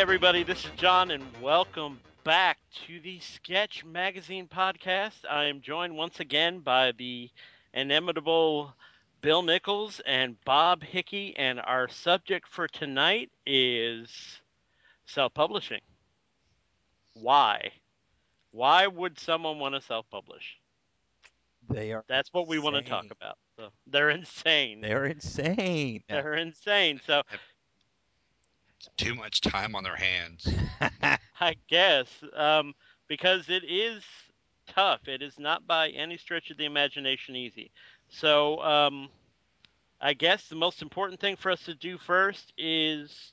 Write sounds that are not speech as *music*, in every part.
Everybody, this is John, and welcome back to the Sketch Magazine podcast. I am joined once again by the inimitable Bill Nichols and Bob Hickey, and our subject for tonight is self publishing. Why? Why would someone want to self publish? They are. That's what we want to talk about. So they're insane. They're insane. They're insane. So too much time on their hands. *laughs* I guess um, because it is tough. It is not by any stretch of the imagination easy. So um, I guess the most important thing for us to do first is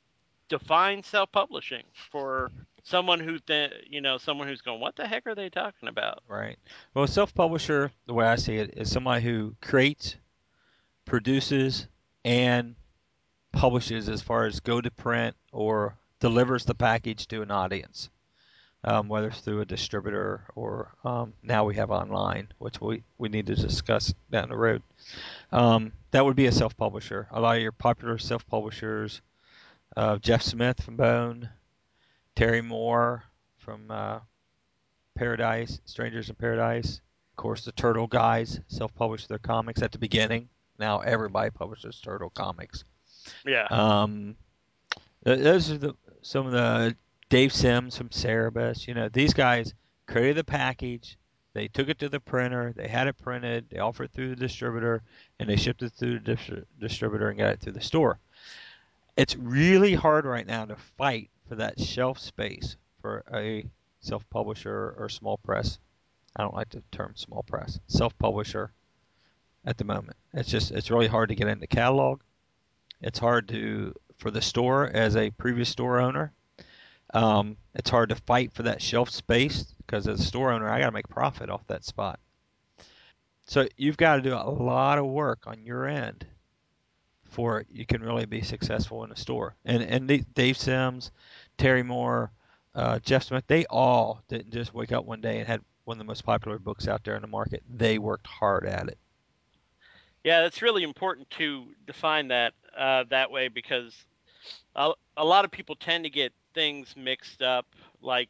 define self-publishing for someone who th- you know someone who's going, what the heck are they talking about? Right. Well, a self-publisher, the way I see it, is somebody who creates, produces, and publishes as far as go to print or delivers the package to an audience, um, whether it's through a distributor or um, now we have online, which we, we need to discuss down the road. Um, that would be a self-publisher. A lot of your popular self-publishers, uh, Jeff Smith from Bone, Terry Moore from uh, Paradise, Strangers in Paradise. Of course, the Turtle guys self-published their comics at the beginning. Now everybody publishes Turtle comics. Yeah. Um, those are the some of the Dave Sims from Cerebus. You know, these guys created the package. They took it to the printer. They had it printed. They offered it through the distributor, and they shipped it through the dis- distributor and got it through the store. It's really hard right now to fight for that shelf space for a self-publisher or small press. I don't like the term small press. Self-publisher at the moment. It's just it's really hard to get into catalog. It's hard to for the store as a previous store owner. Um, it's hard to fight for that shelf space because as a store owner, I got to make profit off that spot. So you've got to do a lot of work on your end for you can really be successful in a store. And and Dave Sims, Terry Moore, uh, Jeff Smith, they all didn't just wake up one day and had one of the most popular books out there in the market. They worked hard at it. Yeah, it's really important to define that uh, that way because a, a lot of people tend to get things mixed up. Like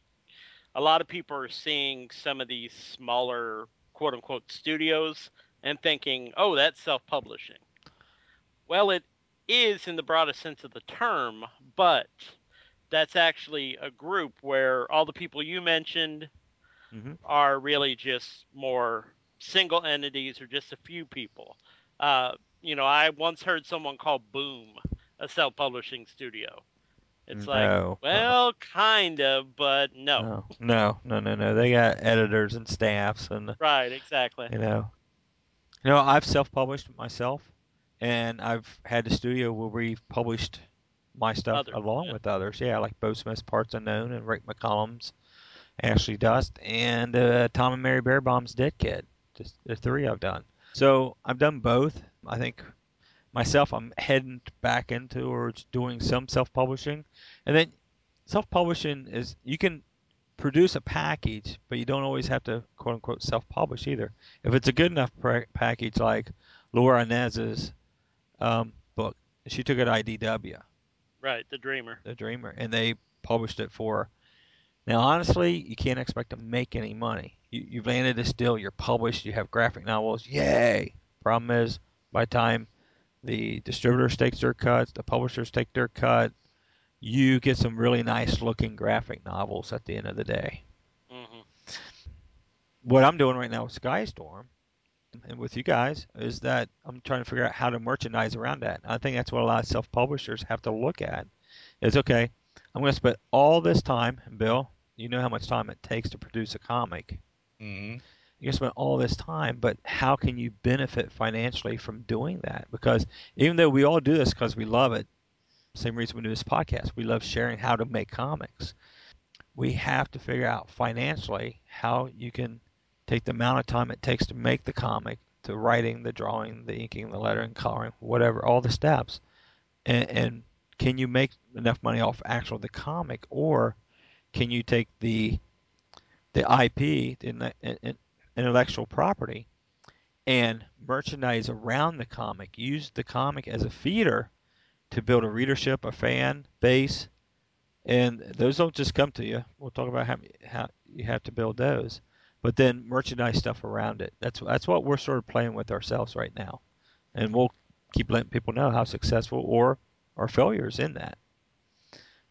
a lot of people are seeing some of these smaller quote unquote studios and thinking, oh, that's self publishing. Well, it is in the broadest sense of the term, but that's actually a group where all the people you mentioned hmm are really just more single entities or just a few people. Uh, you know, I once heard someone call Boom a self-publishing studio. It's like, No. well, kind of, but no. No, no, no, no, no. They got editors and staffs, and Right, exactly. you know, you know, I've self-published myself, and I've had a studio where we've published my stuff Others, along yeah. with others. Yeah, like Beau Smith's Parts Unknown and Rick McCollum's Ashley Dust and uh, Tom and Mary Bierbaum's Dead Kid. Just the three I've done. So I've done both. I think myself, I'm heading back into or doing some self-publishing, and then self-publishing is you can produce a package, but you don't always have to quote unquote self-publish either. If it's a good enough pra- package, like Lora Innes's um, book, she took it IDW, Right, the dreamer. The Dreamer, and they published it for. Now, honestly, you can't expect to make any money. You, you've landed this deal, you're published, you have graphic novels, yay! Problem is, by the time the distributors take their cuts, the publishers take their cut, you get some really nice looking graphic novels at the end of the day. hmm What I'm doing right now with Skystorm and with you guys is that I'm trying to figure out how to merchandise around that. I think that's what a lot of self publishers have to look at. Is okay, I'm going to spend all this time, Bill, you know how much time it takes to produce a comic. Hmm you spend all this time, but how can you benefit financially from doing that? Because even though we all do this because we love it, Same reason we do this podcast. We love sharing how to make comics. We have to figure out financially how you can take the amount of time it takes to make the comic, to writing, the drawing, the inking, the lettering, coloring, whatever, all the steps, and, and can you make enough money off actual the comic, or can you take the the IP, the intellectual property, and merchandise around the comic. Use the comic as a feeder to build a readership, a fan base, and those don't just come to you. We'll talk about how, how you have to build those, but then merchandise stuff around it. That's that's what we're sort of playing with ourselves right now, and we'll keep letting people know how successful or our failures in that.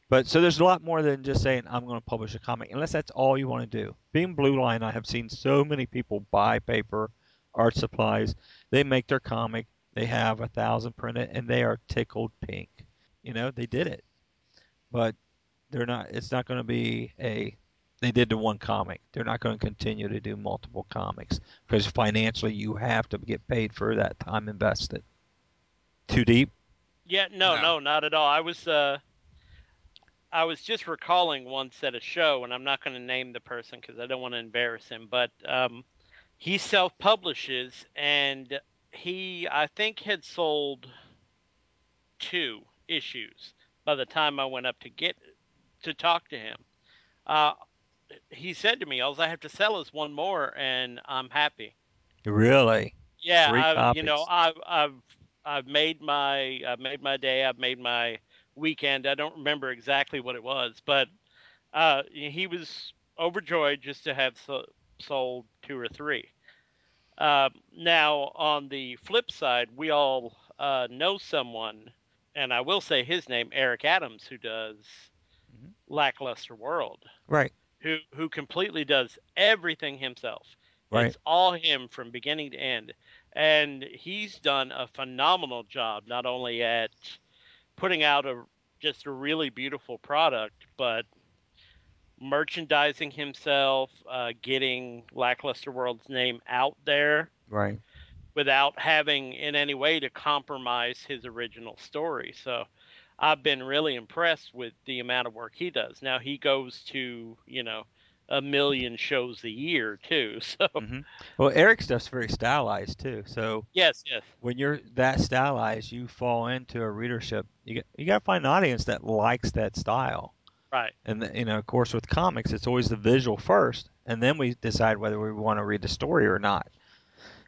But so there's a lot more than just saying I'm going to publish a comic, unless that's all you want to do. Being Blue Line, I have seen so many people buy paper, art supplies. They make their comic. They have a thousand printed, and they are tickled pink. You know, they did it, but they're not. It's not going to be a. They did the one comic. They're not going to continue to do multiple comics because financially you have to get paid for that time invested. Too deep? Yeah, no, no, no not at all. I was uh I was just recalling once at a show, and I'm not going to name the person because I don't want to embarrass him, but um, he self publishes, and he, I think, had sold two issues by the time I went up to get to talk to him. Uh, he said to me, "All I have to sell is one more, and I'm happy." Really? Yeah, I, you know, I've I've I've made my I've made my day. I've made my weekend. I don't remember exactly what it was, but uh, he was overjoyed just to have so, sold two or three. Uh, now, on the flip side, we all uh, know someone, and I will say his name, Eric Adams, who does mm-hmm. Lackluster World. Right. Who who completely does everything himself. Right. It's all him from beginning to end. And he's done a phenomenal job, not only at putting out a just a really beautiful product, but merchandising himself, uh, getting Lackluster World's name out there, right, without having in any way to compromise his original story. So. I've been really impressed with the amount of work he does. Now he goes to, you know, a million shows a year too. *laughs* So mm-hmm. well, Eric's stuff's very stylized too. So yes, yes. When you're that stylized, you fall into a readership. You get, you got to find an audience that likes that style. Right. And the, you know, of course, with comics, it's always the visual first, and then we decide whether we want to read the story or not.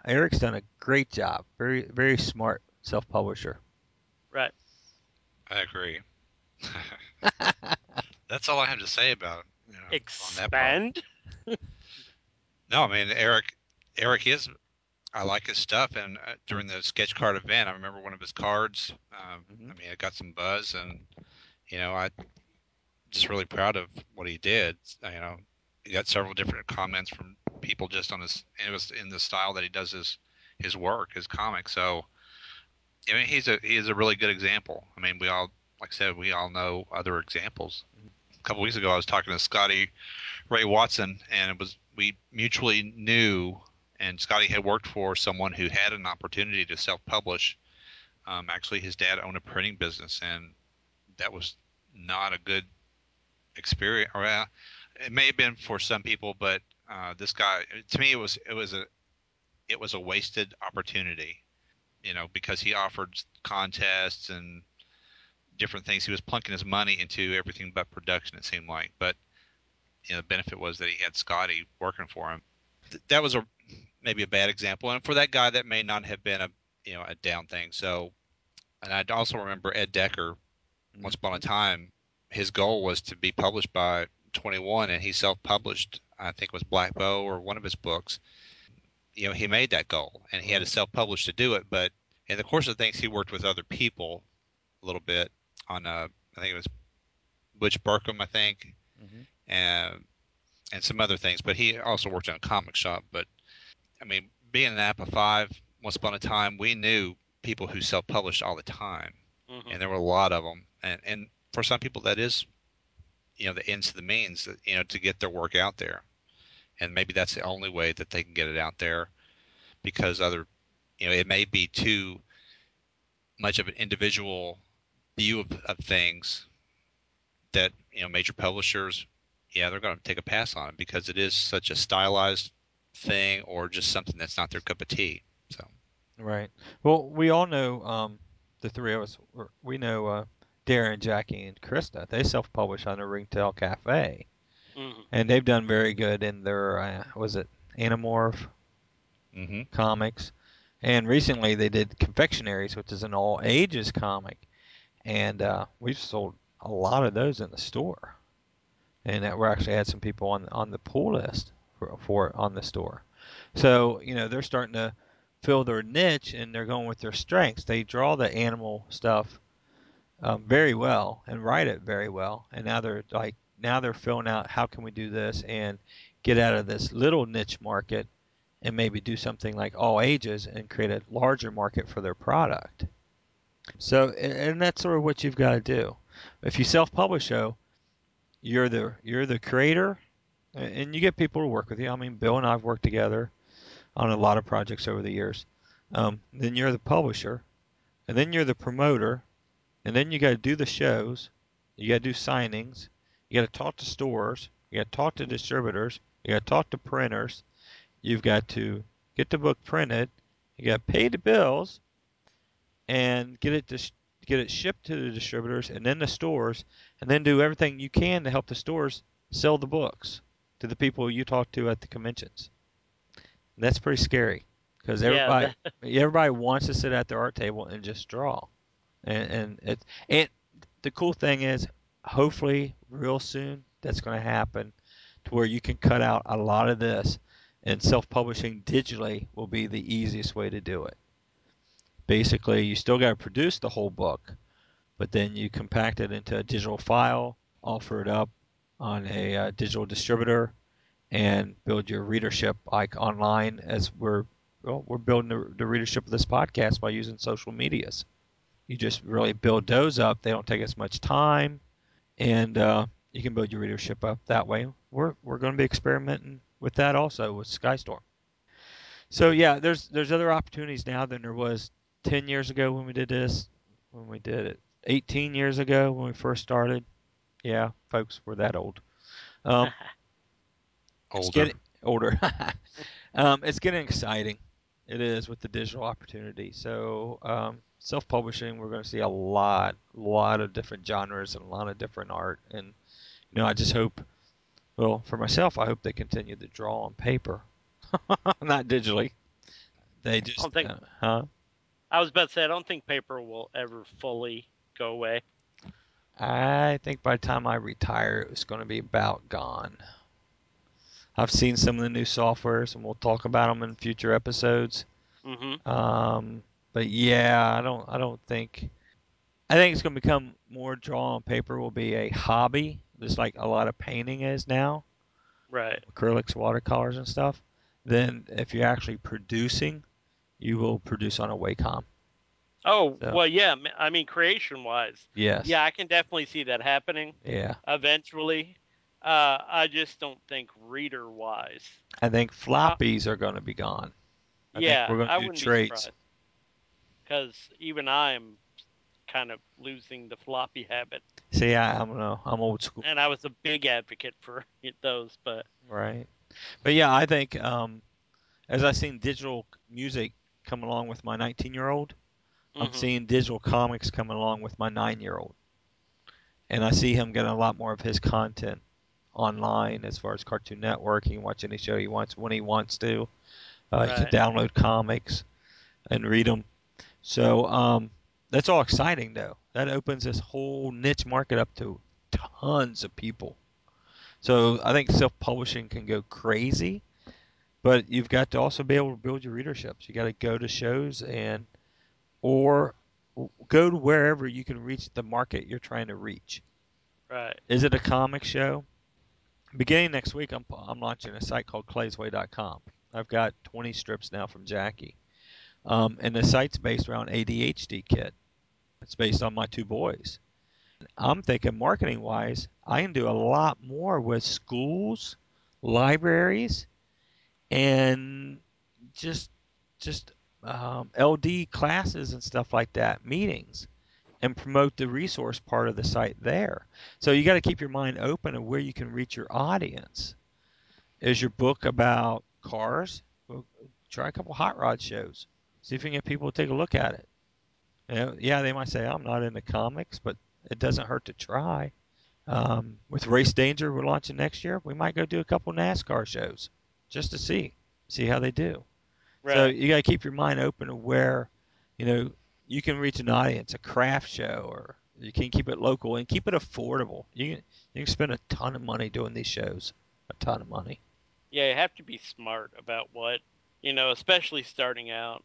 Eric's done a great job. Very very smart self publisher. Right. I agree. *laughs* That's all I have to say about you know, expand. *laughs* no, I mean Eric. Eric is. I like his stuff, and uh, during the sketch card event, I remember one of his cards. Um, mm-hmm. I mean, it got some buzz, and you know, I just really proud of what he did. You know, he got several different comments from people just on his. It was in the style that he does his his work, his comic. So, I mean, he's a he is a really good example. I mean, we all, like I said, we all know other examples a couple weeks ago, I was talking to Scotty Ray Watson, and it was we mutually knew, and Scotty had worked for someone who had an opportunity to self-publish. Um, actually, his dad owned a printing business, and that was not a good experience. Or uh, it may have been for some people, but uh, this guy, to me, it was it was a it was a wasted opportunity, you know, because he offered contests and different things. He was plunking his money into everything but production. It seemed like, but you know, the benefit was that he had Scotty working for him. Th- that was a maybe a bad example, and for that guy, that may not have been a you know a down thing. So, and I also remember Ed Decker. Mm-hmm. Once upon a time, his goal was to be published by 21, and he self-published. I think it was Black Bow or one of his books. You know, he made that goal, and he had to mm-hmm. self-publish to do it. But in the course of things, he worked with other people a little bit, on uh, I think it was Butch Burkham, I think, mm-hmm. and and some other things. But he also worked in a comic shop. But I mean, being an APA five, once upon a time, we knew people who self-published all the time, mm-hmm. and there were a lot of them. And and for some people, that is, you know, the ends to the means, you know, to get their work out there. And maybe that's the only way that they can get it out there, because other, you know, it may be too much of an individual view of, of things that you know major publishers, yeah, they're going to take a pass on it because it is such a stylized thing or just something that's not their cup of tea. So Right. Well, we all know um, the three of us. We know uh, Darren, Jackie, and Krista. They self-publish on the Ringtail Cafe, Mhm. and they've done very good in their uh, was it Animorph hmm comics, and recently they did Confectionaries, which is an all ages comic, and uh, we've sold a lot of those in the store, and that we actually had some people on on the pull list for, for on the store. So you know they're starting to fill their niche and they're going with their strengths. They draw the animal stuff um, very well and write it very well, and now they're like now they're filling out how can we do this and get out of this little niche market and maybe do something like all ages and create a larger market for their product. So and that's sort of what you've got to do. If you self-publish though, you're the you're the creator and you get people to work with you. I mean, Bill and I've worked together on a lot of projects over the years. Um, then you're the publisher, and then you're the promoter, and then you got to do the shows, you got to do signings, you got to talk to stores, you got to talk to distributors, you got to talk to printers, you've got to get the book printed, you got to pay the bills, and get it dis- get it shipped to the distributors and then the stores, and then do everything you can to help the stores sell the books to the people you talk to at the conventions. That's pretty scary because Yeah, everybody *laughs* everybody wants to sit at their art table and just draw, and and it and the cool thing is, hopefully, real soon that's going to happen, to where you can cut out a lot of this, and self-publishing digitally will be the easiest way to do it. Basically, you still got to produce the whole book, but then you compact it into a digital file, offer it up on a uh, digital distributor, and build your readership like online as we're well, we're building the, the readership of this podcast by using social medias. You just really build those up. They don't take as much time, and uh, you can build your readership up that way. We're we're going to be experimenting with that also with Skystorm. So yeah, there's there's other opportunities now than there was 10 years ago when we did this, when we did it 18 years ago when we first started. Yeah, folks, we're that old. Um, *laughs* it's older. getting older. *laughs* um, it's getting exciting. It is with the digital opportunity. So um, self-publishing, we're going to see a lot, lot of different genres and a lot of different art. And you know, I just hope. Well, for myself, I hope they continue to draw on paper, *laughs* not digitally. They just, don't think- uh, huh? I was about to say I don't think paper will ever fully go away. I think by the time I retire, it's going to be about gone. I've seen some of the new softwares, and we'll talk about them in future episodes. hmm Um, but yeah, I don't, I don't think. I think it's going to become more draw on paper will be a hobby, just like a lot of painting is now, Right. acrylics, watercolors, and stuff. Then if you're actually producing, you will produce on a Wacom. Oh So- well, yeah. I mean, creation wise, Yes. yeah, I can definitely see that happening Yeah. eventually. Uh, I just don't think reader wise. I think floppies are going to be gone. I think yeah, we're gonna I do wouldn't traits. Because even I'm kind of losing the floppy habit, See, I, I don't know. I'm old school. and I was a big advocate for *laughs* those, but Right. But yeah, I think um, as I've seen digital music come along with my 19 year old, I'm mhm. seeing digital comics coming along with my nine year old. And I see him getting a lot more of his content online as far as Cartoon Network. He can watch any show he wants when he wants to. Uh, He can download comics and read them. So um, that's all exciting, though. That opens this whole niche market up to tons of people. So I think self-publishing can go crazy, but you've got to also be able to build your readerships. You got to go to shows and or go to wherever you can reach the market you're trying to reach. right. Is it a comic show? Beginning next week, I'm, I'm launching a site called claysway.com. I've got 20 strips now from Jackie. Um, and the site's based around ADHD Kit. It's based on my two boys. I'm thinking marketing wise, I can do a lot more with schools, libraries, and just just um, LD classes and stuff like that, meetings. and promote the resource part of the site there. So you got to keep your mind open of where you can reach your audience. Is your book about cars? Well, try a couple hot rod shows. See if you can get people to take a look at it. You know, yeah, they might say I'm not into comics, but it doesn't hurt to try. Um, with Race Danger, we're launching next year. We might go do a couple NASCAR shows just to see see how they do. Right. So you got to keep your mind open to where, you know, you can reach an audience, a craft show, or you can keep it local and keep it affordable. You can, you can spend a ton of money doing these shows, a ton of money. Yeah, you have to be smart about what, you know, especially starting out.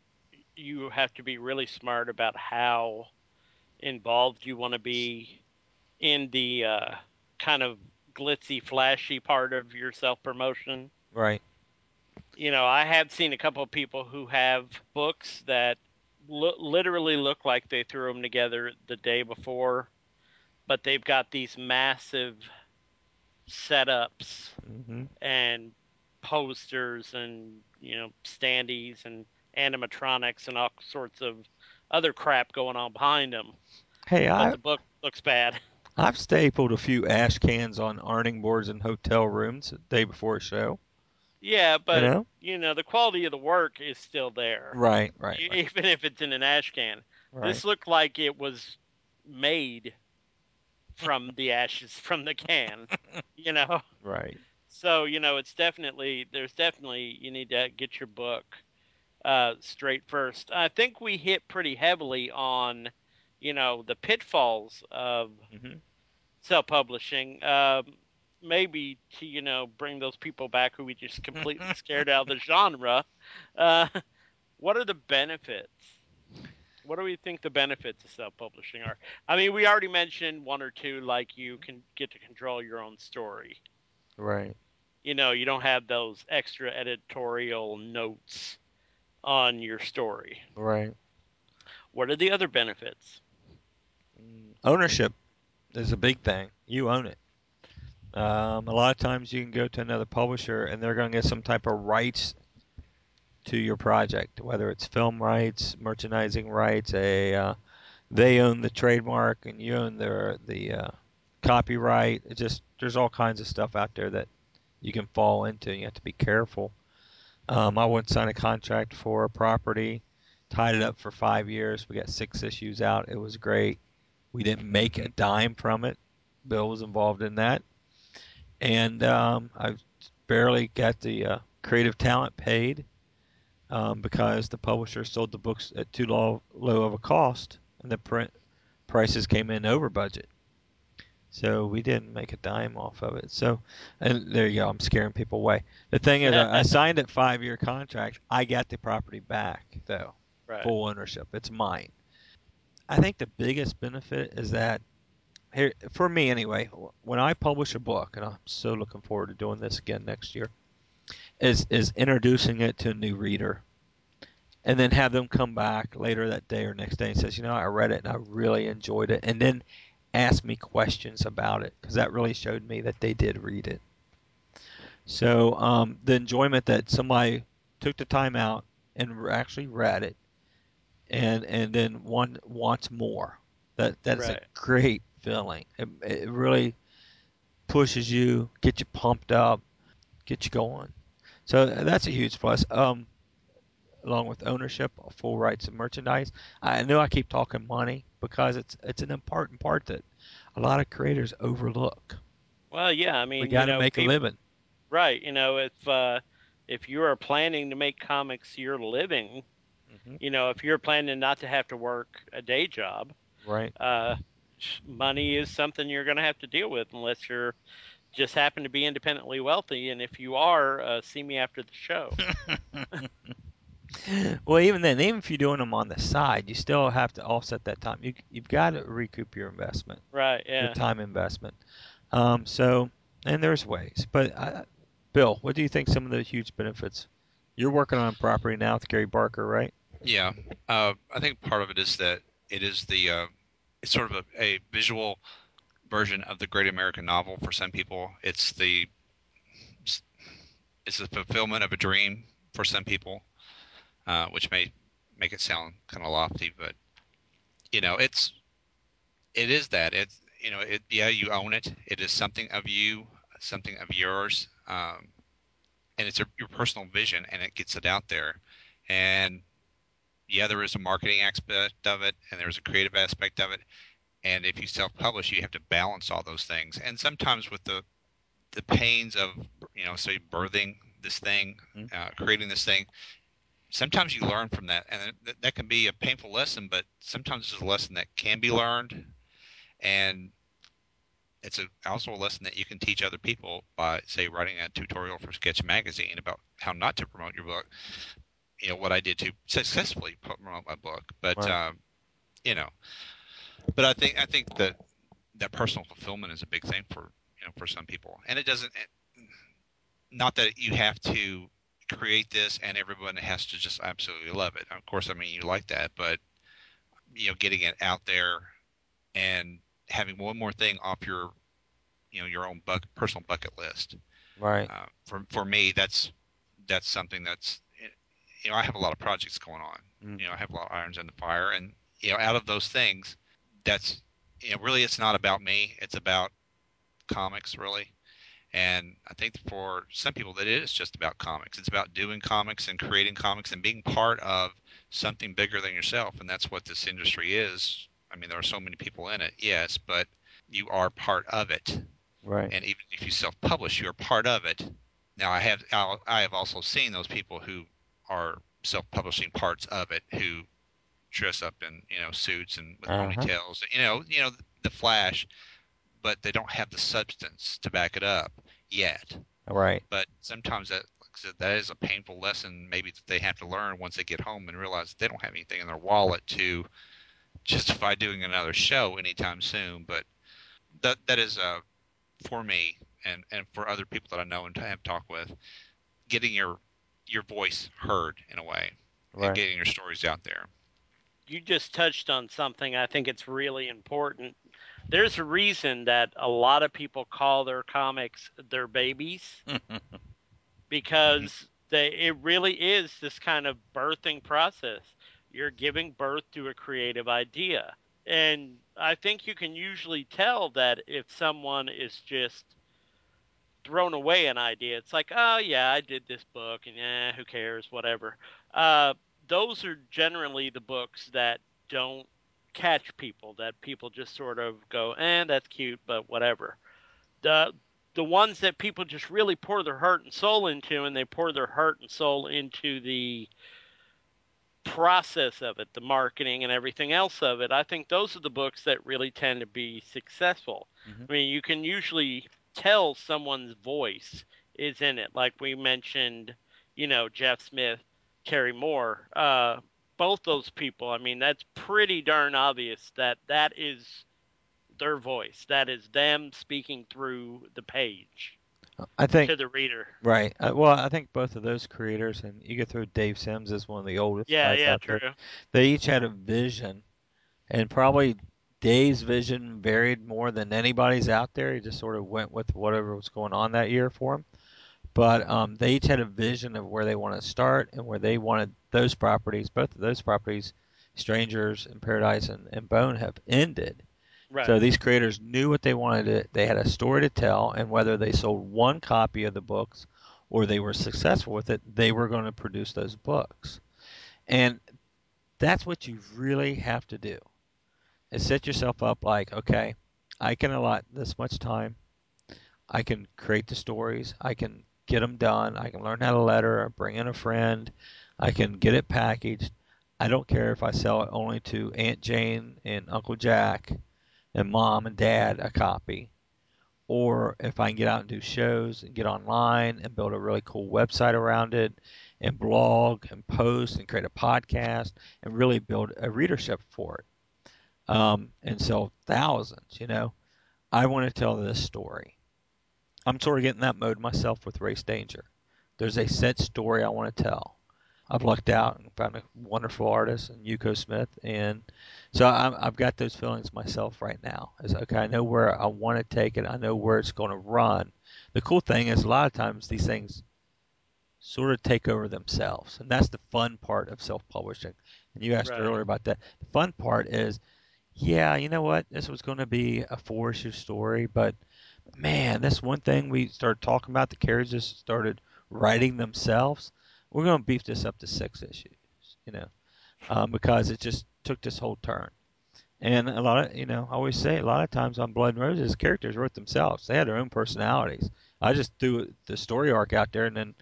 You have to be really smart about how involved you want to be in the uh, kind of glitzy, flashy part of your self promotion. Right. You know, I have seen a couple of people who have books that lo- literally look like they threw them together the day before, but they've got these massive setups hmm and posters and you know standees and animatronics and all sorts of other crap going on behind them. Hey, But I the book looks bad. I've stapled a few ash cans on ironing boards in hotel rooms the day before a show. Yeah, but you know. the quality of the work is still there, Right. Right. e- Right. even if it's in an ash can. right. This looked like it was made from the ashes *laughs* from the can, you know. right. So you know, it's definitely there's definitely you need to get your book uh, straight first. I think we hit pretty heavily on, you know, the pitfalls of hmm self-publishing. Um, maybe to you know bring those people back who we just completely *laughs* scared out of the genre. Uh, what are the benefits? What do we think the benefits of self-publishing are? I mean, we already mentioned one or two, like you can get to control your own story. Right. You know, you don't have those extra editorial notes on your story. Right. What are the other benefits? Ownership is a big thing. You own it. Um, a lot of times you can go to another publisher and they're going to get some type of rights to your project, whether it's film rights, merchandising rights, a uh, they own the trademark and you own their the uh, copyright. It just there's all kinds of stuff out there that you can fall into. You have to be careful. Um, I once signed a contract for a property, tied it up for five years. We got six issues out. It was great. We didn't make a dime from it. Bill was involved in that, and um, I barely got the uh, creative talent paid um, because the publisher sold the books at too low, low of a cost, and the print prices came in over budget. So we didn't make a dime off of it. So, and there you go. I'm scaring people away. The thing is, I I *laughs* signed a five-year contract. I got the property back though, Right. full ownership. It's mine. I think the biggest benefit is that here for me anyway. When I publish a book, and I'm so looking forward to doing this again next year, is is introducing it to a new reader, and then have them come back later that day or next day and says, you know, I read it and I really enjoyed it, and then ask me questions about it because that really showed me that they did read it. So um, the enjoyment that somebody took the time out and actually read it, and and then one wants more. That that's Right. a great feeling. It, it really pushes you, gets you pumped up, gets you going. So that's a huge plus. Um, along with ownership, full rights of merchandise. I know I keep talking money because it's it's an important part that a lot of creators overlook. Well, yeah. I mean, we got you to know, make peop- a living. Right. You know, if uh, if you are planning to make comics your living, hmm you know, if you're planning not to have to work a day job, Right. uh, money is something you're going to have to deal with unless you're just happen to be independently wealthy. And if you are, uh, see me after the show. *laughs* *laughs* well, even then, even if you're doing them on the side, you still have to offset that time. You you've got to recoup your investment, Right. your Yeah. time investment. Um, so, and there's ways. But uh, Bill, what do you think some of the huge benefits? You're working on a property now with Gary Barker, right? Yeah, uh, I think part of it is that it is the uh, it's sort of a, a visual version of the Great American Novel for some people. It's the it's the fulfillment of a dream for some people, uh, which may make it sound kind of lofty, but you know, it's it is that it's you know it yeah you own it. It is something of you, something of yours, um, and it's a, your personal vision, and it gets it out there. And yeah, there is a marketing aspect of it, and there's a creative aspect of it. And if you self-publish, you have to balance all those things. And sometimes with the the pains of you know say birthing this thing, mm-hmm. uh, creating this thing, sometimes you learn from that, and that, that can be a painful lesson. But sometimes it's a lesson that can be learned, and it's a, also a lesson that you can teach other people by, say, writing a tutorial for Sketch Magazine about how not to promote your book. You know what I did to successfully promote my book, but um, you know, but I think I think that that personal fulfillment is a big thing for you know for some people, and it doesn't. Not that you have to create this and everyone has to just absolutely love it. Of course, I mean you like that, but you know, getting it out there and having one more thing off your you know your own buck, personal bucket list. Right. Uh, for for me, that's that's something that's you know I have a lot of projects going on. Mm. You know, I have a lot of irons in the fire, and you know, out of those things, that's you know really it's not about me. It's about comics really. And I think for some people that it is just about comics. It's about doing comics and creating comics and being part of something bigger than yourself. And that's what this industry is. I mean, there are so many people in it, yes, but you are part of it. Right. And even if you self-publish, you're part of it. Now, I have I have also seen those people who are self-publishing parts of it who dress up in you know suits and with uh-huh. ponytails. You know, you know the Flash but they don't have the substance to back it up yet. Right. But sometimes that like that is a painful lesson maybe that they have to learn once they get home and realize they don't have anything in their wallet to justify doing another show anytime soon. But that that is uh, for me and and for other people that I know and have talked with, getting your your voice heard in a way right. and getting your stories out there. You just touched on something I think it's really important there's a reason that a lot of people call their comics their babies *laughs* because mm-hmm. they it really is this kind of birthing process. You're giving birth to a creative idea. And I think you can usually tell that if someone is just thrown away an idea, it's like, oh yeah, I did this book, and yeah, who cares, whatever. Uh, those are generally the books that don't catch people that people just sort of go, "and eh, that's cute, but whatever." The the ones that people just really pour their heart and soul into, and they pour their heart and soul into the process of it, the marketing and everything else of it. I think those are the books that really tend to be successful. Mm-hmm. I mean, you can usually tell someone's voice is in it. Like we mentioned, you know, Jeff Smith, Terry Moore. Uh, both those people, I mean, that's pretty darn obvious that that is their voice. That is them speaking through the page. I think to the reader. Right. Uh, well, I think both of those creators, and you get through Dave Sims as one of the oldest. Yeah, yeah, true. There. They each had a vision, and probably Dave's vision varied more than anybody's out there. He just sort of went with whatever was going on that year for him. But um, they each had a vision of where they want to start and where they wanted those properties, both of those properties, Strangers and Paradise and, and Bone, have ended. Right. So these creators knew what they wanted. To, they had a story to tell, and whether they sold one copy of the books or they were successful with it, they were going to produce those books. And that's what you really have to do. Is set yourself up like, okay, I can allot this much time. I can create the stories. I can get them done. I can learn how to letter, bring in a friend. I can get it packaged. I don't care if I sell it only to Aunt Jane and Uncle Jack and Mom and Dad a copy, or if I can get out and do shows and get online and build a really cool website around it and blog and post and create a podcast and really build a readership for it um, and sell thousands. You know, I want to tell this story. I'm sort of getting that mode myself with Race Danger. There's a set story I want to tell. I've lucked out and found a wonderful artist in Yuko Smith, and so i have got those feelings myself right now. Is okay, I know where I want to take it. I know where it's going to run. The cool thing is a lot of times these things sort of take over themselves, and that's the fun part of self-publishing. And you asked right. earlier about that. The fun part is yeah, you know what? This was going to be a four issue story, but man, that's one thing we started talking about. The characters started writing themselves. We're going to beef this up to six issues, you know, um, because it just took this whole turn. And a lot of, you know, I always say a lot of times on Blood and Roses, characters wrote themselves. They had their own personalities. I just threw the story arc out there and then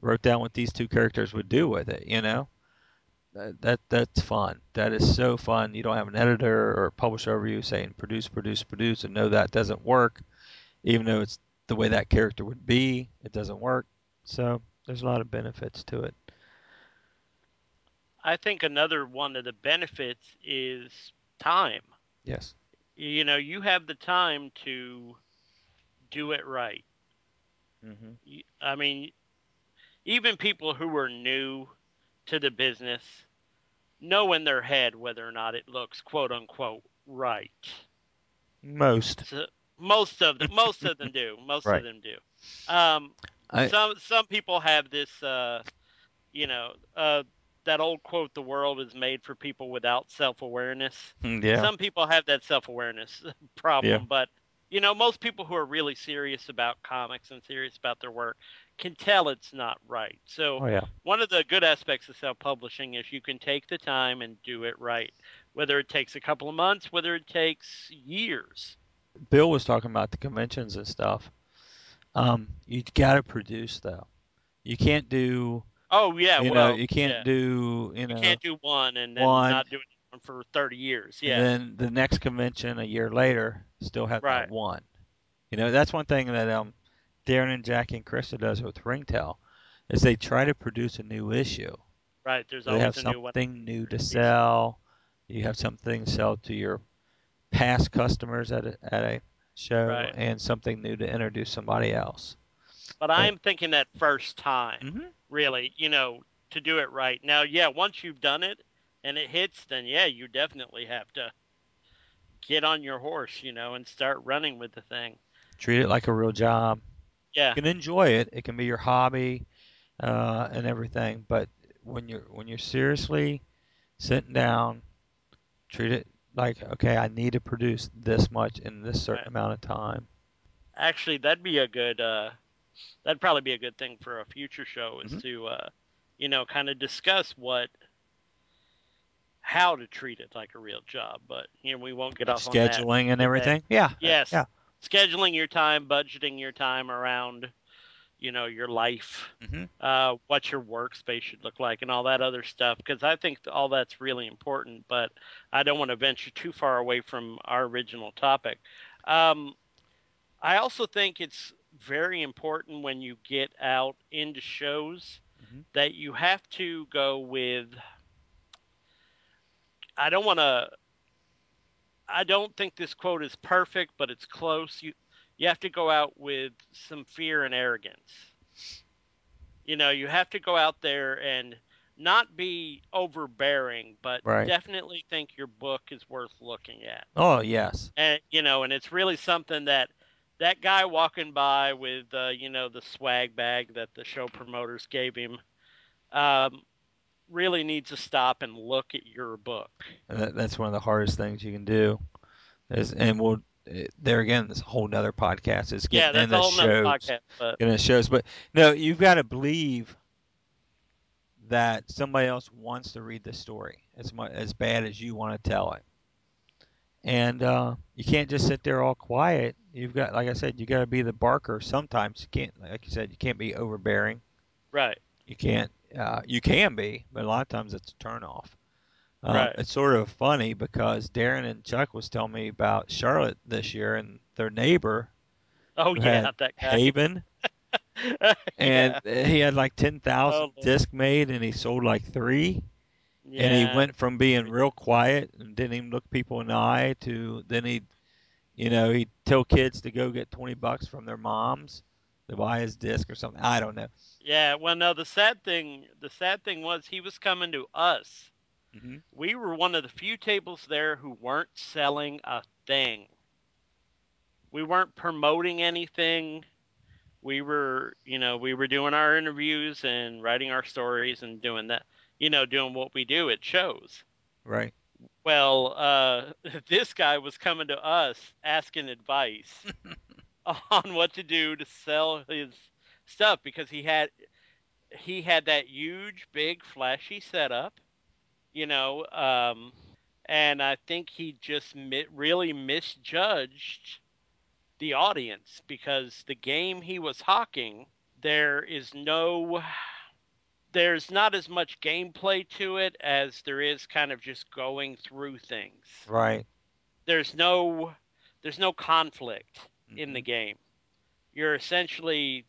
wrote down what these two characters would do with it, you know? That, that that's fun. That is so fun. You don't have an editor or a publisher over you saying produce, produce, produce, and no, that doesn't work. Even though it's the way that character would be, it doesn't work. So there's a lot of benefits to it. I think another one of the benefits is time. Yes. You know, you have the time to do it right. Mm-hmm. I mean, even people who are new to the business know in their head whether or not it looks quote unquote right. Most. So, most of them, most of them do. *laughs* Most Right. of them do. Um, I, some some people have this, uh, you know, uh, that old quote: "The world is made for people without self awareness." mm, yeah. Some people have that self awareness *laughs* problem, Yeah. but you know, most people who are really serious about comics and serious about their work can tell it's not right. So oh yeah. one of the good aspects of self publishing is you can take the time and do it right. Whether it takes a couple of months, whether it takes years. Bill was talking about the conventions and stuff. Um, you got to produce though. You can't do. Oh yeah, you well, know, you can't yeah. do. You know. you can't do one and then one, not do it for 30 years. Yeah. And then the next convention a year later still have Right. one. You know, that's one thing that um, Darren and Jackie and Krista does with Ringtail, is they try to produce a new issue. right. There's They always have a new something new to sell. You have something to sell to your past customers at a, at a show, Right. and something new to introduce somebody else. But I'm thinking that first time, Mm-hmm. really, you know, to do it right. Now, yeah, once you've done it and it hits, then yeah, you definitely have to get on your horse, you know, and start running with the thing. Treat it like a real job. Yeah. You can enjoy it. It can be your hobby uh, and everything. But when you're when you're seriously sitting down, treat it like okay, I need to produce this much in this certain Right. amount of time. Actually, that'd be a good. uh That'd probably be a good thing for a future show is Mhm. to, uh you know, kind of discuss what, how to treat it like a real job. But you know, we won't get off on. Scheduling and everything. Yeah. Yes. Yeah. Scheduling your time, budgeting your time around, you know, your life, hmm uh, what your workspace should look like, and all that other stuff. Because I think all that's really important. But I don't want to venture too far away from our original topic. Um, I also think it's very important when you get out into shows Mhm. that you have to go with. I don't want to. I don't think this quote is perfect, but it's close. You you have to go out with some fear and arrogance. You know, you have to go out there and not be overbearing, but Right. definitely think your book is worth looking at. Oh yes. And you know, and it's really something that that guy walking by with uh, you know the swag bag that the show promoters gave him um, really needs to stop and look at your book. That's one of the hardest things you can do. Is and we'll eh, there again. This whole nother podcast is Yeah, getting that's a into whole shows. podcast. But Getting shows, but no, you've got to believe that somebody else wants to read the story as much as bad as you want to tell it. And uh, you can't just sit there all quiet. You've got, like I said, you got to be the barker. Sometimes you can't, like you said, you can't be overbearing. right, You can't. Uh, you can be, but a lot of times it's a turnoff. Uh, Right. It's sort of funny because Darren and Chuck was telling me about Charlotte this year and their neighbor oh yeah, that guy. Haven, *laughs* and yeah. he had like ten thousand Totally. discs made, and he sold like three. yeah. And he went from being real quiet and didn't even look people in the eye to then he'd, you know, he'd tell kids to go get 20 bucks from their moms buy his disc or something. I don't know. Yeah, well, no. The sad thing, the sad thing was he was coming to us. hmm We were one of the few tables there who weren't selling a thing. We weren't promoting anything. We were, you know, we were doing our interviews and writing our stories and doing that, you know, doing what we do at shows. Right. Well, uh, *laughs* this guy was coming to us asking advice *laughs* *laughs* on what to do to sell his stuff because he had he had that huge, big, flashy setup, you know, um, and I think he just mi- really misjudged the audience because the game he was hawking, there is no there's not as much gameplay to it as there is kind of just going through things. Right. There's no there's no conflict mm-hmm. in the game. You're essentially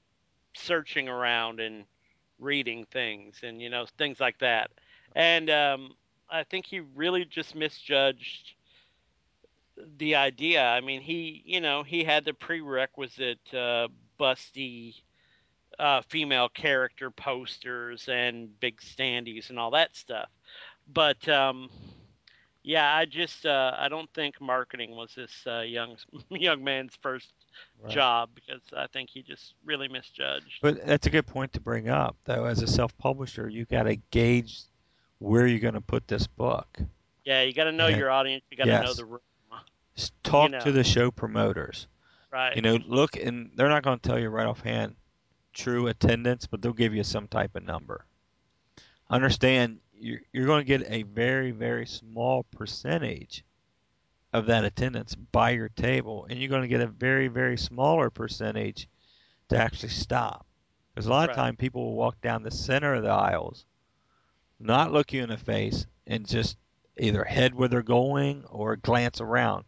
searching around and reading things and you know things like that. And um, I think he really just misjudged the idea. I mean, he you know he had the prerequisite uh, busty uh, female character posters and big standees and all that stuff. But um, yeah, I just uh, I don't think marketing was this uh, young *laughs* young man's first right. job because I think he just really misjudged. But that's a good point to bring up, though. As a self-publisher, you got to gauge where you're going to put this book. Yeah, you got to know and, your audience. You got to yes. know the room. Talk you know. to the show promoters. Right. You know, look, and they're not going to tell you right offhand true attendance, but they'll give you some type of number. Understand, you're, you're going to get a very, very small percentage of that attendance by your table, and you're going to get a very, very smaller percentage to actually stop. Because a lot right. of time people will walk down the center of the aisles, not look you in the face, and just either head where they're going or glance around.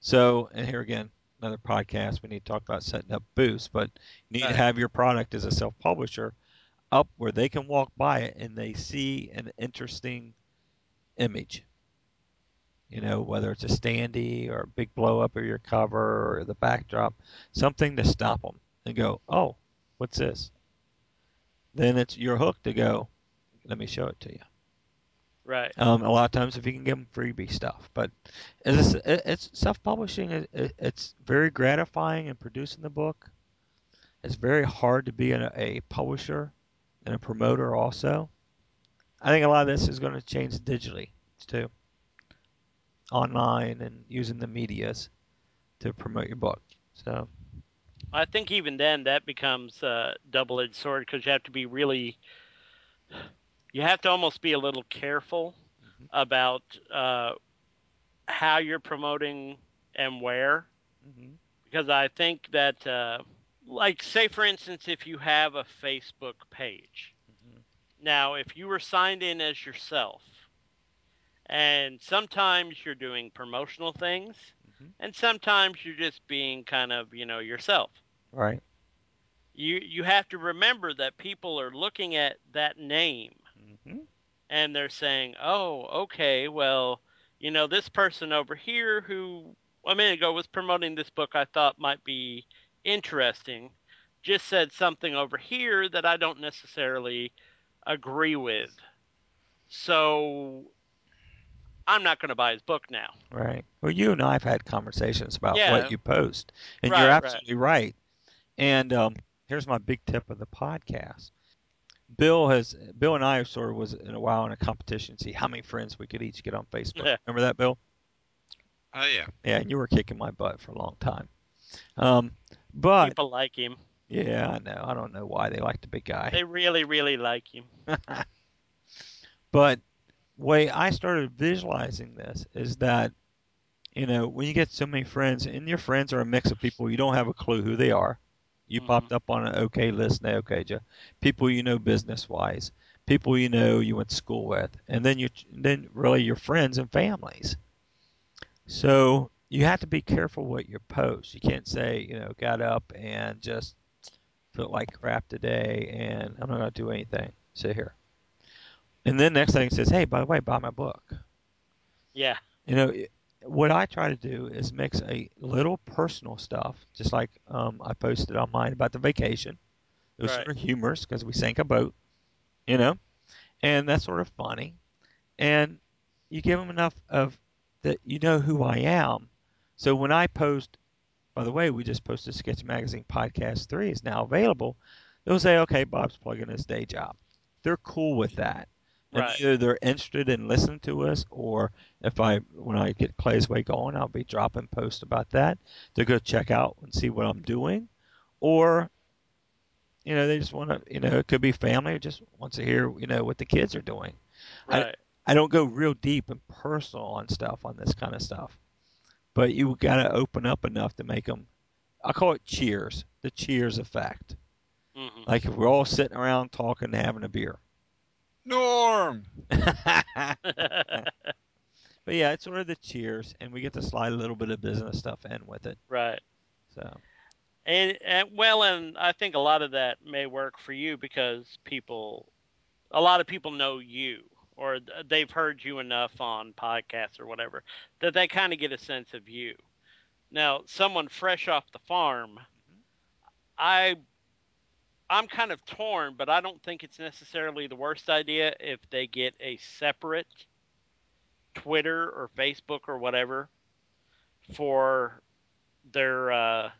So, and here again, another podcast. We need to talk about setting up booths, but you need right. to have your product as a self-publisher up where they can walk by it and they see an interesting image. You know, whether it's a standee or a big blow up of your cover or the backdrop, something to stop them and go, "Oh, what's this?" Then it's your hook to go. Let me show it to you. Right. Um, a lot of times, if you can give them freebie stuff, but it's, it's self-publishing. It, it's very gratifying in producing the book. It's very hard to be a, a publisher and a promoter also. I think a lot of this is going to change digitally too, online and using the medias to promote your book. So. I think even then that becomes a double-edged sword because you have to be really you have to almost be a little careful mm-hmm. about uh, how you're promoting and where, mm-hmm. because I think that, uh, like, say for instance, if you have a Facebook page, mm-hmm. now if you were signed in as yourself, and sometimes you're doing promotional things, mm-hmm. and sometimes you're just being kind of, you know, yourself. Right. You you have to remember that people are looking at that name Mm-hmm. And they're saying, oh, okay, well, you know, this person over here who a minute ago was promoting this book I thought might be interesting just said something over here that I don't necessarily agree with. So I'm not going to buy his book now. Right. Well, you and I have had conversations about yeah. what you post, and right, you're absolutely right. right. And um, here's my big tip of the podcast: Bill has Bill and I sort of was in a while in a competition, to see how many friends we could each get on Facebook. Yeah. Remember that, Bill? Oh uh, yeah. Yeah, and you were kicking my butt for a long time. Um, but people like him. Yeah, I know. I don't know why they like the big guy. They really, really like him. *laughs* but way I started visualizing this is that you know when you get so many friends and your friends are a mix of people you don't have a clue who they are you mm-hmm. popped up on an okay list, and okay, Joe. People you know business wise, people you know you went to school with, and then you then really your friends and families. So you have to be careful what you post. You can't say, you know, got up and just felt like crap today, and I'm not going to do anything. Sit here. And then next thing it says, hey, by the way, buy my book. Yeah. You know, what I try to do is mix a little personal stuff, just like um, I posted on mine about the vacation. It was right. sort of humorous because we sank a boat, you know, and that's sort of funny. And you give them enough of that you know who I am. So when I post, by the way, we just posted Sketch Magazine Podcast 3 is now available. They'll say, okay, Bob's plugging his day job. They're cool with that And Right. either they're interested in listening to us, or if I when I get Clay's Way going, I'll be dropping posts about that to go check out and see what I'm doing, or you know they just want to you know it could be family just wants to hear you know what the kids are doing. I- Right. I don't go real deep and personal on stuff on this kind of stuff, but you got to open up enough to make them. I call it cheers, the cheers effect. hmm Like if we're all sitting around talking and having a beer. Norm. *laughs* but yeah, it's sort of the cheers, and we get to slide a little bit of business stuff in with it. right. So And, and well, and I think a lot of that may work for you because people, a lot of people know you or they've heard you enough on podcasts or whatever that they kind of get a sense of you. Now, someone fresh off the farm, I, I'm kind of torn, but I don't think it's necessarily the worst idea if they get a separate Twitter or Facebook or whatever for their uh,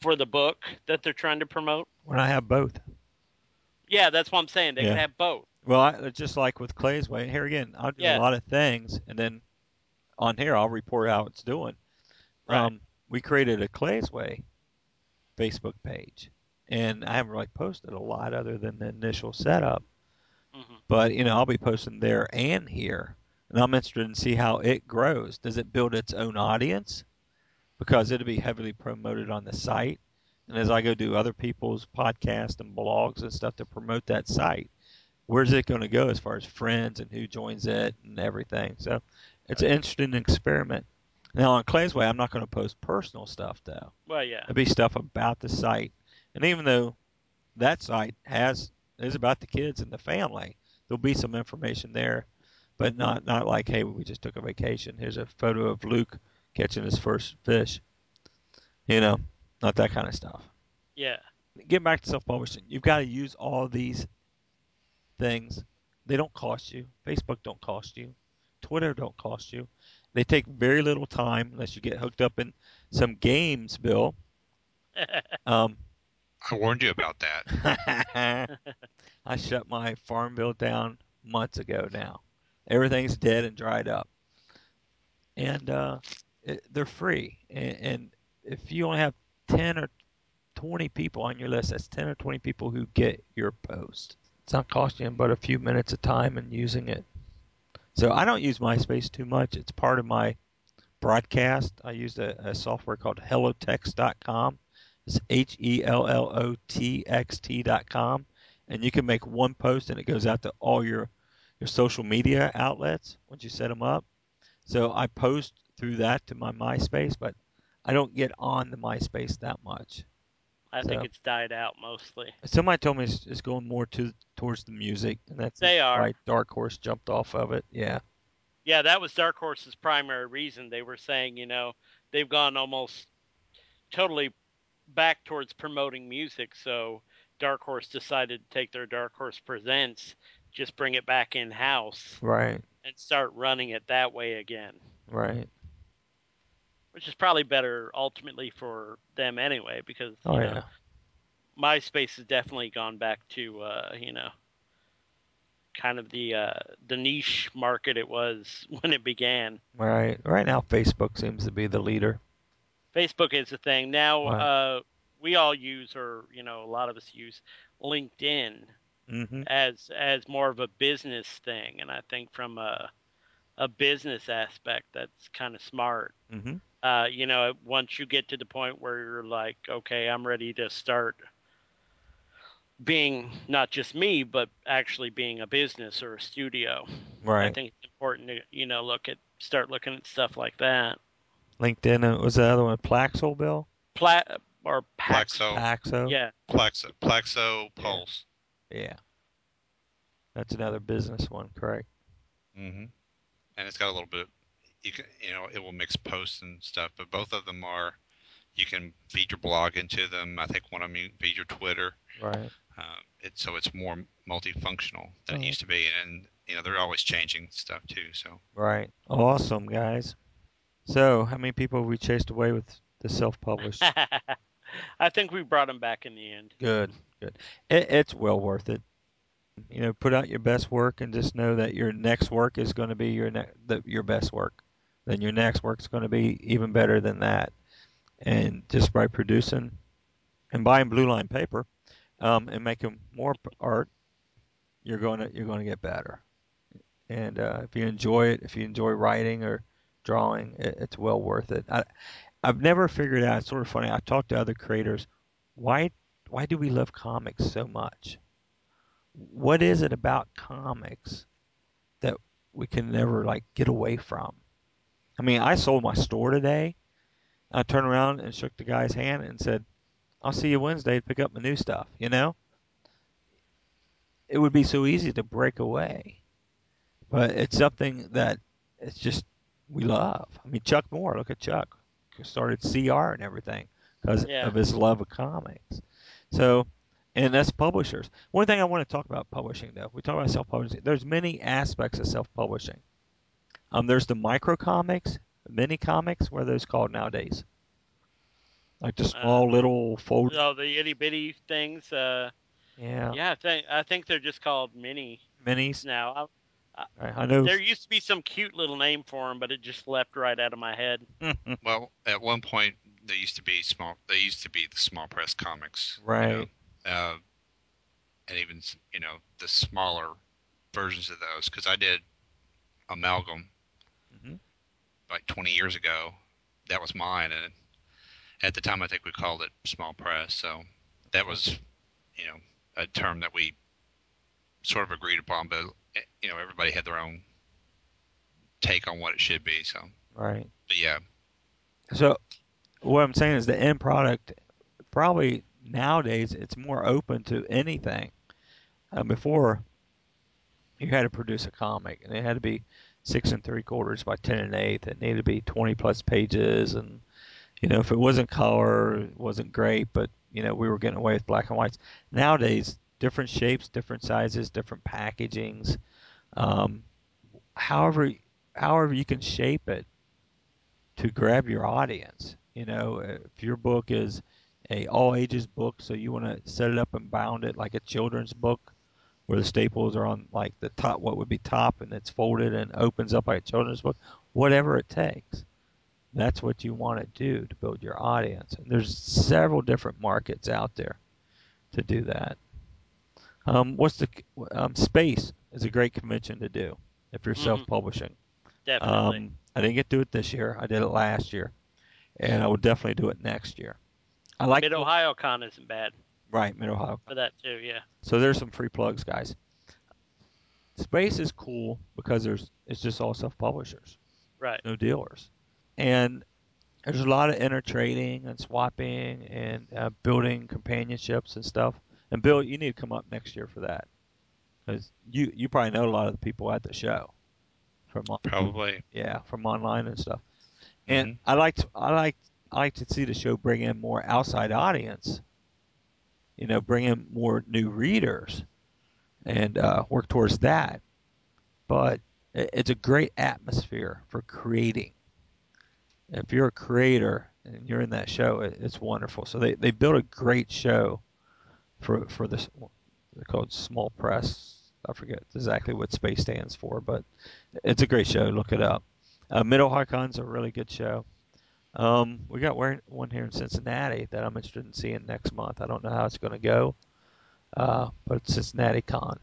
for the book that they're trying to promote. when I have both, Yeah, that's what I'm saying. They Yeah. can have both. Well, I, just like with Clay's Way. Here again, I'll do Yeah. a lot of things, and then on here I'll report how it's doing. Right. Um, we created a Clay's Way Facebook page, and I haven't really posted a lot other than the initial setup. hmm But you know, I'll be posting there and here, and I'm interested in see how it grows. Does it build its own audience? Because it'll be heavily promoted on the site, and as I go do other people's podcasts and blogs and stuff to promote that site, where's it going to go as far as friends and who joins it and everything? So it's an interesting experiment. Now on Clay's Way, I'm not going to post personal stuff though. Well, yeah. It'll be stuff about the site. And even though that site has is about the kids and the family, there'll be some information there, but not not like, hey, we just took a vacation. Here's a photo of Luke catching his first fish. You know, not that kind of stuff. Yeah. Getting back to self-publishing. You've got to use all these things. They don't cost you. Facebook don't cost you. Twitter don't cost you. They take very little time unless you get hooked up in some games, Bill. *laughs* Um, I warned you about that. *laughs* I shut my farm bill down months ago now. Everything's dead and dried up. And uh, it, they're free. And, and if you only have 10 or 20 people on your list, that's 10 or 20 people who get your post. It's not costing you but a few minutes of time and using it. So I don't use MySpace too much. It's part of my broadcast. I use a, a software called HelloTxt.com. It's H E L L O T X T dot com, and you can make one post and it goes out to all your your social media outlets once you set them up. So I post through that to my MySpace, but I don't get on the MySpace that much. I think it's died out mostly. Somebody told me it's, it's going more to towards the music, and that's They are. why Dark Horse jumped off of it. Yeah, Yeah, that was Dark Horse's primary reason. They were saying, you know, they've gone almost totally back towards promoting music. So Dark Horse decided to take their Dark Horse Presents, just bring it back in house, right, and start running it that way again. right. Which is probably better ultimately for them anyway, because Oh you yeah, know, MySpace has definitely gone back to uh, you know kind of the uh, the niche market it was *laughs* when it began. right. Right now, Facebook seems to be the leader. Facebook is the thing now. Right. Uh, we all use, or you know, a lot of us use LinkedIn hmm as as more of a business thing, and I think from a a business aspect, that's kind of smart. hmm Uh, you know, once you get to the point where you're like, okay, I'm ready to start being not just me, but actually being a business or a studio. Right. I think it's important to you know look at start looking at stuff like that. LinkedIn. uh, Was the other one Plaxel, Bill? Plat or Pax. Plaxo, Paxo. Yeah, Plaxo, Plaxo Pulse. Yeah. That's another business one, correct? Mm hmm And it's got a little bit. You can, you know, it will mix posts and stuff, but both of them are. You can feed your blog into them. I think one of them you feed your Twitter. Right. Uh, it, so it's more multifunctional than Mhm. it used to be, and you know they're always changing stuff too. So Right. Awesome, guys. So, how many people have we chased away with the self-published? *laughs* I think we brought them back in the end. good. Good. It, it's well worth it. You know, put out your best work and just know that your next work is going to be your ne- the, your best work. Then your next work is going to be even better than that. And just by producing and buying blue line paper um, and making more art, you're going to you're going to get better. And uh, if you enjoy it, if you enjoy writing or drawing, it, it's well worth it. I, I've never figured out. It's sort of funny. I talked to other creators. Why why do we love comics so much? What is it about comics that we can never like get away from? I mean, I sold my store today. I turned around and shook the guy's hand and said, "I'll see you Wednesday to pick up my new stuff." You know, it would be so easy to break away, but it's something that it's just we love. I mean, Chuck Moore. Look at Chuck started CR and everything because Yeah. of his love of comics. So, and that's publishers. One thing I want to talk about publishing, though, we talk about self-publishing. There's many aspects of self-publishing. Um, there's the micro comics, mini comics. What are those called nowadays? Like the small Uh, little fold. Oh, the itty bitty things. Uh, Yeah, yeah, I think I think they're just called mini minis. now. I, I know. There used to be some cute little name for them, but it just left right out of my head. *laughs* Well, at one point they used to be small. They used to be the small press comics, you Right. know, uh, and even you know the smaller versions of those. Because I did amalgam. Like 20 years ago. That was mine, and at the time I think we called it small press. So that was, you know, a term that we sort of agreed upon, but you know everybody had their own take on what it should be. So, Right. but yeah, So what I'm saying is the end product probably nowadays it's more open to anything. Uh, before you had to produce a comic and it had to be six and three quarters by ten and eighth. It needed to be twenty plus pages and you know if it wasn't color it wasn't great but you know we were getting away with black and whites. Nowadays different shapes, different sizes, different packagings. Um, however however you can shape it to grab your audience. You know, if your book is a all ages book, so you want to set it up and bound it like a children's book, where the staples are on like the top, what would be top, and it's folded and opens up like a children's book. Whatever it takes, that's what you want to do to build your audience. And there's several different markets out there to do that. Um, what's the um, space is a great convention to do if you're Mhm. self-publishing. Definitely. Um, I didn't get to do it this year. I did it last year, and I will definitely do it next year. I like Mid Ohio Con isn't bad right Mid Ohio. for that too. Yeah. So there's some free plugs, guys. Space is cool because there's it's just all self-publishers, Right. no dealers, and there's a lot of intertrading and swapping and uh, building companionships and stuff. And Bill, you need to come up next year for that because you you probably know a lot of the people at the show from on- probably. yeah from online and stuff. And Mhm. I like to, I like I like to see the show bring in more outside audience. You know, bring in more new readers, and uh, work towards that. But it's a great atmosphere for creating. If you're a creator and you're in that show, it, it's wonderful. So they, they built a great show for for this. They're called Small Press. I forget exactly what space stands for, but it's a great show. Look it up. Uh, Mid Ohio Con's a really good show. Um, we got one one here in Cincinnati that I'm interested in seeing next month. I don't know how it's going to go, uh, but it's Cincinnati Con.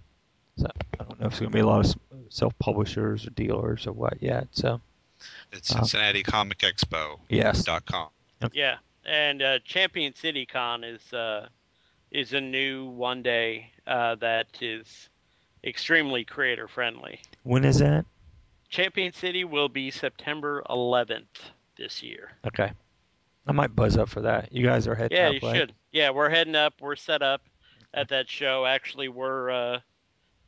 So I don't know if it's going to be a lot of self-publishers or dealers or what yet. So It's Uh, Cincinnati Comic Expo yes, dot com. Yeah. And uh, Champion City Con is uh, is a new one day uh, that is extremely creator friendly. when is that? Champion City will be September 11th this year. Okay, I might buzz up for that. You guys are heading Yeah, up, you right? should. Yeah, we're heading up. We're set up at that show. Actually, we're uh,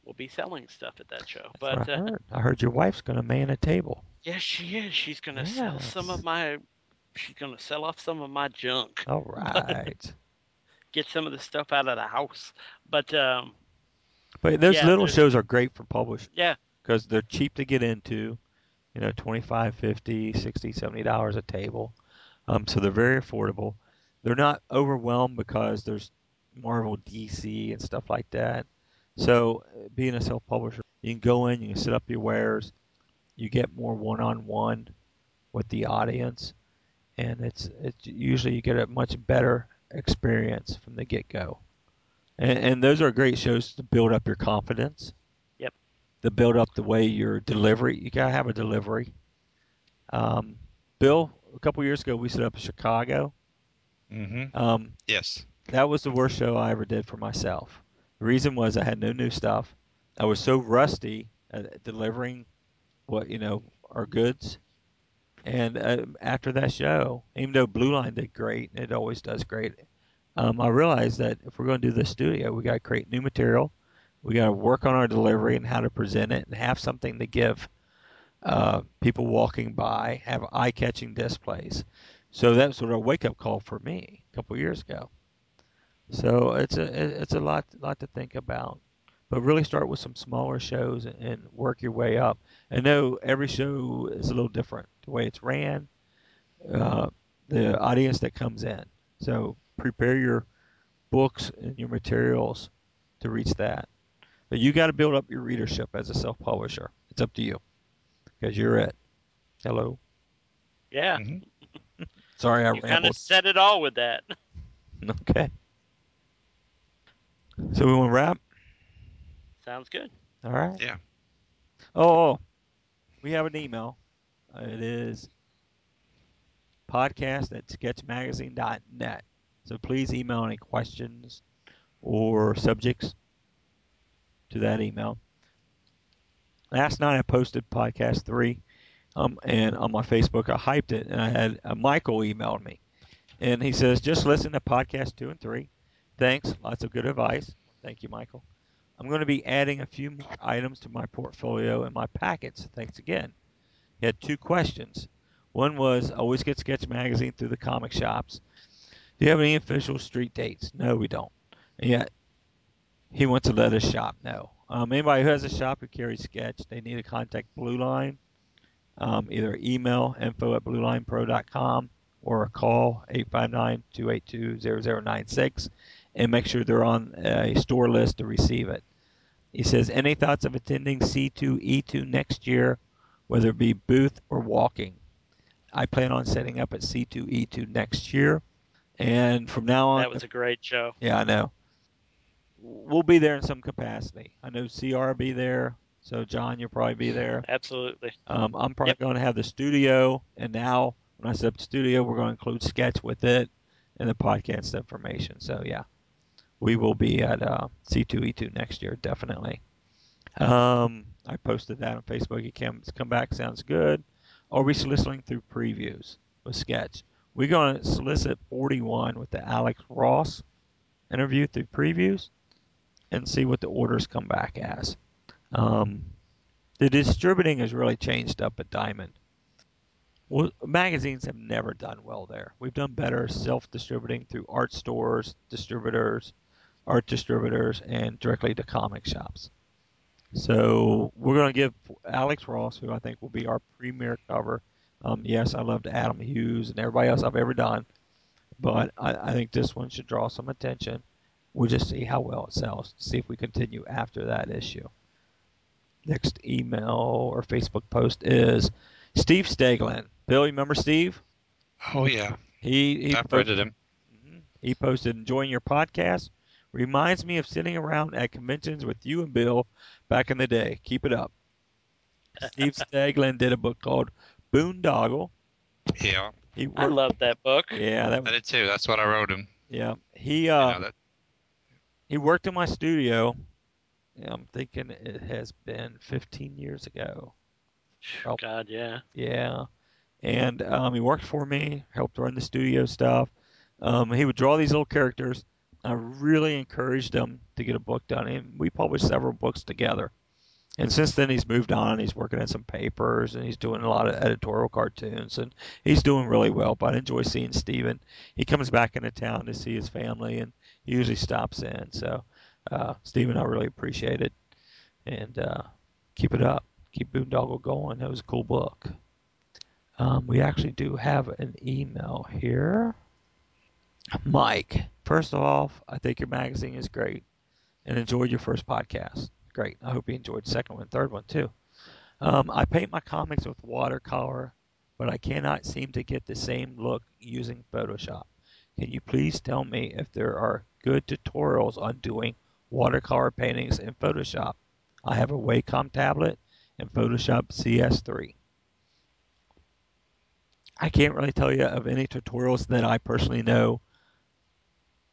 we'll be selling stuff at that show. That's But I uh, heard. I heard your wife's going to man a table. yes, she is. She's gonna sell some of my. She's gonna sell off some of my junk. All right. *laughs* Get some of the stuff out of the house. But um, But those Yeah, little shows are great for publishers. Yeah. Because they're cheap to get into, you know, 25 50 60 70 dollars a table. Um, so they're very affordable. They're not overwhelmed because there's Marvel, DC, and stuff like that. So, uh, being a self-publisher, you can go in, you can set up your wares, you get more one-on-one with the audience, and it's it's usually you get a much better experience from the get-go. And, and those are great shows to build up your confidence. To build up the way your delivery, you gotta have a delivery. Um, Bill, a couple years ago, we set up in Chicago. Mm-hmm. Um, Yes. that was the worst show I ever did for myself. The reason was I had no new stuff. I was so rusty at delivering what you know our goods. And uh, after that show, even though Blue Line did great, it always does great. Um, I realized that if we're going to do the studio, we got to create new material. We got to work on our delivery and how to present it, and have something to give uh, people walking by, have eye-catching displays. So that was sort of a wake-up call for me a couple years ago. So it's a it's a lot lot to think about, but really start with some smaller shows and, and work your way up. I know every show is a little different the way it's ran, uh, the audience that comes in. So prepare your books and your materials to reach that. But you got to build up your readership as a self-publisher. It's up to you because you're it. Hello. Yeah. Mm-hmm. *laughs* Sorry, I You kind of said it all with that. *laughs* Okay. So we want to wrap. Sounds good. All right. Yeah. Oh, oh, we have an email. Uh, It is podcast at sketchmagazine.net. So please email any questions or subjects to that email. Last night I posted podcast three, um, and on my Facebook I hyped it, and I had uh, Michael emailed me, and he says just listen to podcast two and three. Thanks, lots of good advice. Thank you, Michael. I'm going to be adding a few more items to my portfolio and my packets. Thanks again. He had two questions. One was always get Sketch Magazine through the comic shops. Do you have any official street dates? No, we don't. And yet, he wants to let his shop know. Um, anybody who has a shop who carries Sketch, they need to contact Blue Line. Um, either email info at bluelinepro.com or a call 859-282-0096 and make sure they're on a store list to receive it. He says, any thoughts of attending C2E2 next year, whether it be booth or walking? I plan on setting up at C2E2 next year. And from now on, That was a great show. yeah, I know. We'll be there in some capacity. I know CR will be there. So, John, you'll probably be there. Absolutely. Um, I'm probably Yep. going to have the studio. And now, when I set up the studio, we're going to include sketch with it and the podcast information. So, yeah, we will be at uh, C2E2 next year, definitely. Um, I posted that on Facebook. He came, come back, sounds good. Are we soliciting through previews with sketch? We're going to solicit 41 with the Alex Ross interview through previews and see what the orders come back as. Um, the distributing has really changed up at Diamond. Well, magazines have never done well there. We've done better self-distributing through art stores, distributors, art distributors, and directly to comic shops. So we're going to give Alex Ross, who I think will be our premier cover. Um, yes, I loved Adam Hughes and everybody else I've ever done, but I, I think this one should draw some attention. We'll just see how well it sells. See if we continue after that issue. Next email or Facebook post is Steve Staglin. Bill, you remember Steve? Oh yeah. He he, I've po- read him. Mhm. he posted enjoying your podcast. Reminds me of sitting around at conventions with you and Bill back in the day. Keep it up. Steve *laughs* Staglin did a book called Boondoggle. Yeah, He I worked, love that book. yeah, that I was, did too. That's what I wrote him. yeah. He You uh know, that, he worked in my studio. Yeah, I'm thinking it has been 15 years ago. Oh. God, yeah. Yeah, and um, he worked for me, helped run the studio stuff. Um, he would draw these little characters. I really encouraged him to get a book done, and we published several books together. And since then, he's moved on. He's working at some papers, and he's doing a lot of editorial cartoons, and he's doing really well. But I enjoy seeing Steven. He comes back into town to see his family, and usually stops in. So, uh, Steven, I really appreciate it, and uh, keep it up. Keep Boondoggle going. That was a cool book. Um, we actually do have an email here. Mike, first off, I think your magazine is great. and enjoyed your first podcast. Great. I hope you enjoyed second one, third one too. Um, I paint my comics with watercolor, but I cannot seem to get the same look using Photoshop. Can you please tell me if there are good tutorials on doing watercolor paintings in Photoshop? I have a Wacom tablet and Photoshop CS3. I can't really tell you of any tutorials that I personally know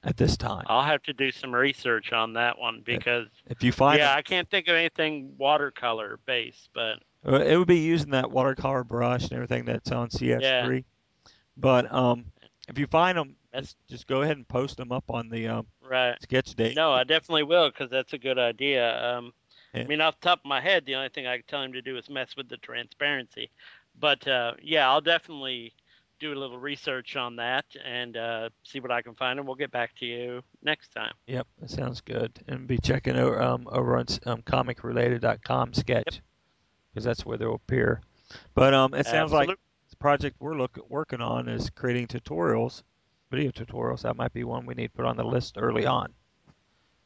at this time. I'll have to do some research on that one because if you find yeah, them, I can't think of anything watercolor based, but it would be using that watercolor brush and everything that's on CS3. Yeah. But um, if you find them, just, go ahead and post them up on the um, right. sketch date. No, I definitely will because that's a good idea. Um, Yeah. I mean, off the top of my head, the only thing I can tell him to do is mess with the transparency. But uh, yeah, I'll definitely do a little research on that and uh, see what I can find, and we'll get back to you next time. Yep, that sounds good. And be checking over, um, over on um, comicrelated.com sketch because that's where they'll appear. But um, it sounds like Absolute- the project we're look, working on is creating tutorials, video tutorials. That might be one we need to put on the list early on.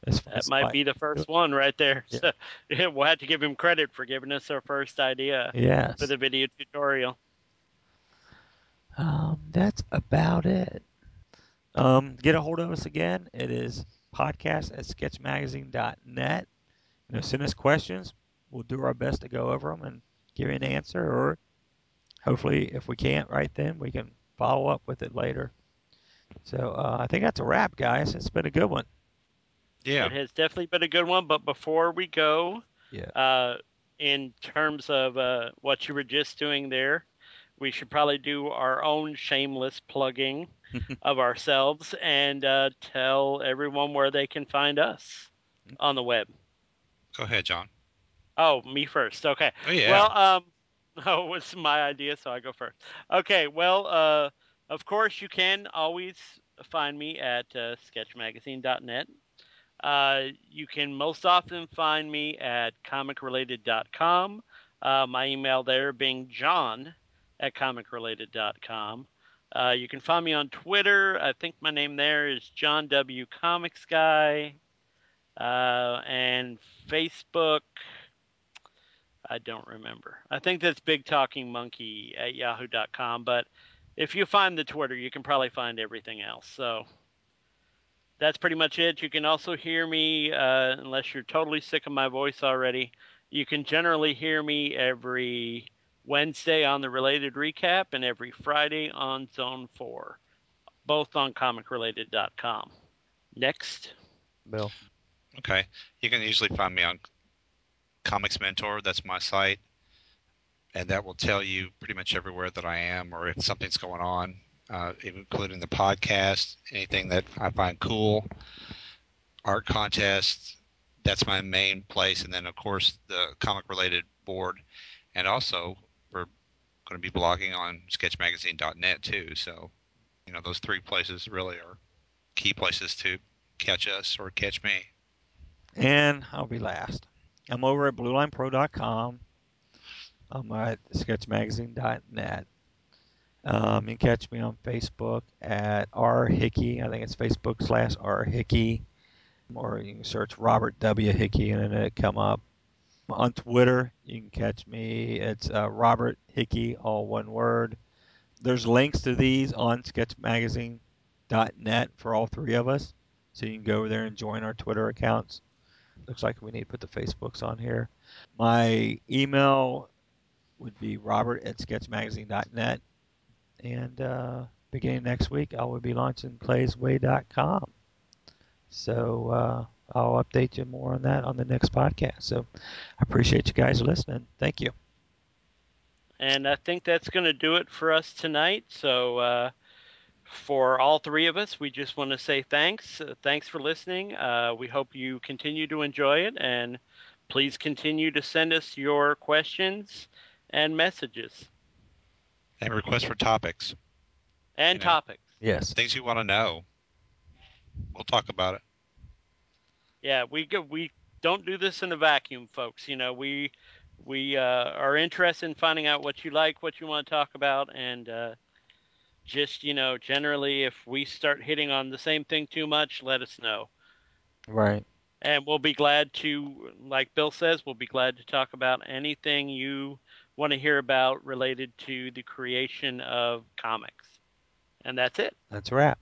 As- that as might be the first one right there. Yeah. So *laughs* yeah, we'll have to give him credit for giving us our first idea Yes. for the video tutorial. Um, that's about it. Um, get a hold of us again. It is podcast at sketchmagazine.net. You know, send us questions. We'll do our best to go over them and give you an answer, or hopefully, if we can't right then, we can follow up with it later. So uh, I think that's a wrap, guys. It's been a good one. Yeah. It has definitely been a good one. But before we go, Yeah. uh, in terms of uh, what you were just doing there, we should probably do our own shameless plugging *laughs* of ourselves and uh, tell everyone where they can find us on the web. Go ahead, John. Oh, me first. Okay. Oh yeah. Well, um, *laughs* oh, it was my idea, so I go first. Okay. Well, uh, of course, you can always find me at uh, sketchmagazine.net. Uh, you can most often find me at comicrelated.com. Uh, my email there being john at comicrelated.com. Uh, you can find me on Twitter. I think my name there is John W. Comics Guy. Uh, and Facebook. I don't remember. I think that's Big Talking Monkey at yahoo.com. But if you find the Twitter, you can probably find everything else. So that's pretty much it. You can also hear me, uh, unless you're totally sick of my voice already. You can generally hear me every Wednesday on the related recap and every Friday on Zone 4, both on comicrelated.com. Next. Bill. Okay. You can usually find me on Comics Mentor. That's my site. And that will tell you pretty much everywhere that I am or if something's going on, uh, including the podcast, anything that I find cool, art contests. That's my main place. And then, of course, the comic related board. And also, we're going to be blogging on sketchmagazine.net too. So, you know, those three places really are key places to catch us or catch me. And I'll be last. I'm over at BlueLinePro.com. I'm at SketchMagazine.net. Um, you can catch me on Facebook at R Hickey. I think it's Facebook slash R Hickey. Or you can search Robert W. Hickey and it'll come up. On Twitter, you can catch me. It's uh, Robert Hickey, all one word. There's links to these on SketchMagazine.net for all three of us. So you can go over there and join our Twitter accounts looks like we need to put the Facebooks on here. My email would be robert at sketchmagazine.net. And uh, beginning next week, I will be launching claysway.com. So uh, I'll update you more on that on the next podcast. So I appreciate you guys listening. Thank you. And I think that's going to do it for us tonight. So, uh, for all three of us, we just want to say thanks. Uh, thanks for listening. Uh, we hope you continue to enjoy it. And please continue to send us your questions and messages And request for topics, and You know. topics. Yes. things you want to know. We'll talk about it. Yeah, we go, we don't do this in a vacuum, folks. You know, we we uh, are interested in finding out what you like, what you want to talk about, and uh, just you know, generally, if we start hitting on the same thing too much, let us know. Right. And we'll be glad to, like Bill says, we'll be glad to talk about anything you want to hear about related to the creation of comics. And that's it. That's a wrap.